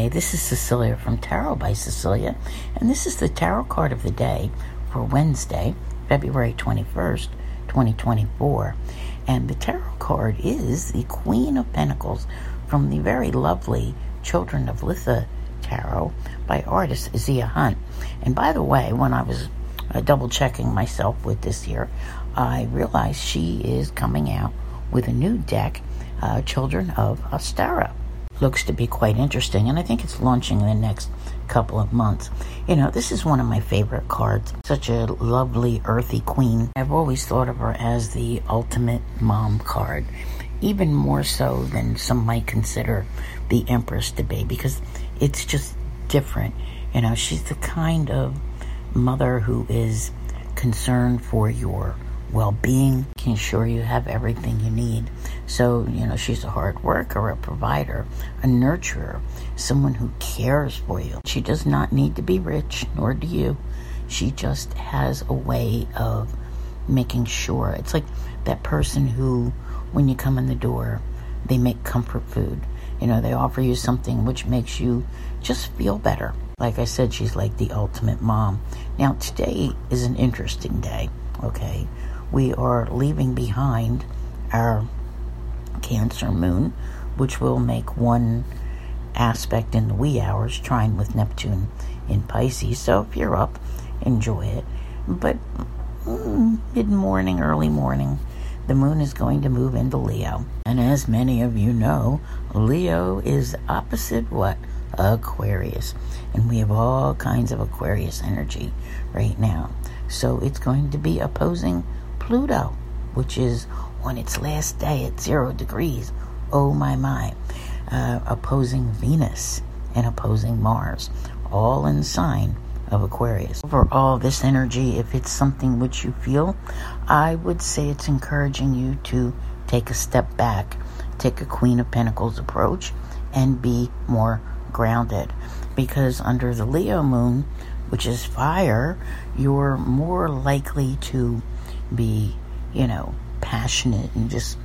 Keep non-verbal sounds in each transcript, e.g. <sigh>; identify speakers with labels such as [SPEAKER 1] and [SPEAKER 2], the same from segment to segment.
[SPEAKER 1] Hi, this is Cecilia from Tarot by Cecilia, and this is the tarot card of the day for Wednesday, February 21st, 2024. And the tarot card is the Queen of Pentacles from the very lovely Children of Litha Tarot by artist Zia Hunt. And by the way, when I was uh, double checking myself with this here, I realized she is coming out with a new deck, uh, Children of Ostara looks to be quite interesting, and I think it's launching in the next couple of months. You know, this is one of my favorite cards. Such a lovely, earthy queen. I've always thought of her as the ultimate mom card, even more so than some might consider the Empress to be, because it's just different. You know, she's the kind of mother who is concerned for your well being, can ensure you have everything you need. So, you know, she's a hard worker, a provider, a nurturer, someone who cares for you. She does not need to be rich, nor do you. She just has a way of making sure. It's like that person who, when you come in the door, they make comfort food. You know, they offer you something which makes you just feel better. Like I said, she's like the ultimate mom. Now, today is an interesting day, okay? We are leaving behind our Cancer moon, which will make one aspect in the wee hours, trine with Neptune in Pisces. So if you're up, enjoy it. But mm, mid morning, early morning, the moon is going to move into Leo. And as many of you know, Leo is opposite what? Aquarius. And we have all kinds of Aquarius energy right now. So it's going to be opposing Pluto, which is on its last day at zero degrees. Oh my, my. Uh, opposing Venus and opposing Mars, all in sign of Aquarius. Overall, this energy, if it's something which you feel, I would say it's encouraging you to take a step back, take a Queen of Pentacles approach, and be more grounded. Because under the Leo moon, which is fire, you're more likely to be, you know, passionate and just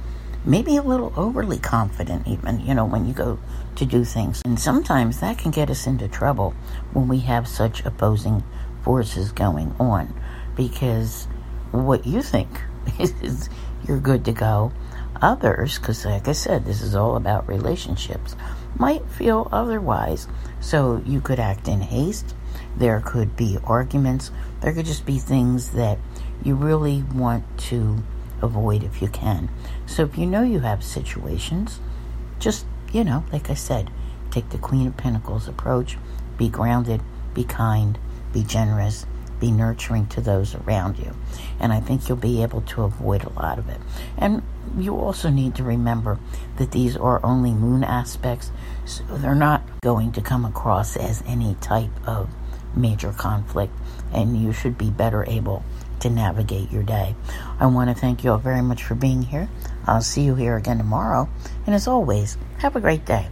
[SPEAKER 1] maybe a little overly confident, even, you know, when you go to do things. And sometimes that can get us into trouble when we have such opposing forces going on because what you think <laughs> is you're good to go. Others, because like I said, this is all about relationships, might feel otherwise. So you could act in haste. There could be arguments. There could just be things that you really want to avoid if you can. So if you know you have situations, just, you know, like I said, take the Queen of Pentacles approach, be grounded, be kind, be generous, be nurturing to those around you. And I think you'll be able to avoid a lot of it. And you also need to remember that these are only moon aspects, so they're not going to come across as any type of major conflict, and you should be better able to navigate your day. I want to thank you all very much for being here. I'll see you here again tomorrow. And as always, have a great day.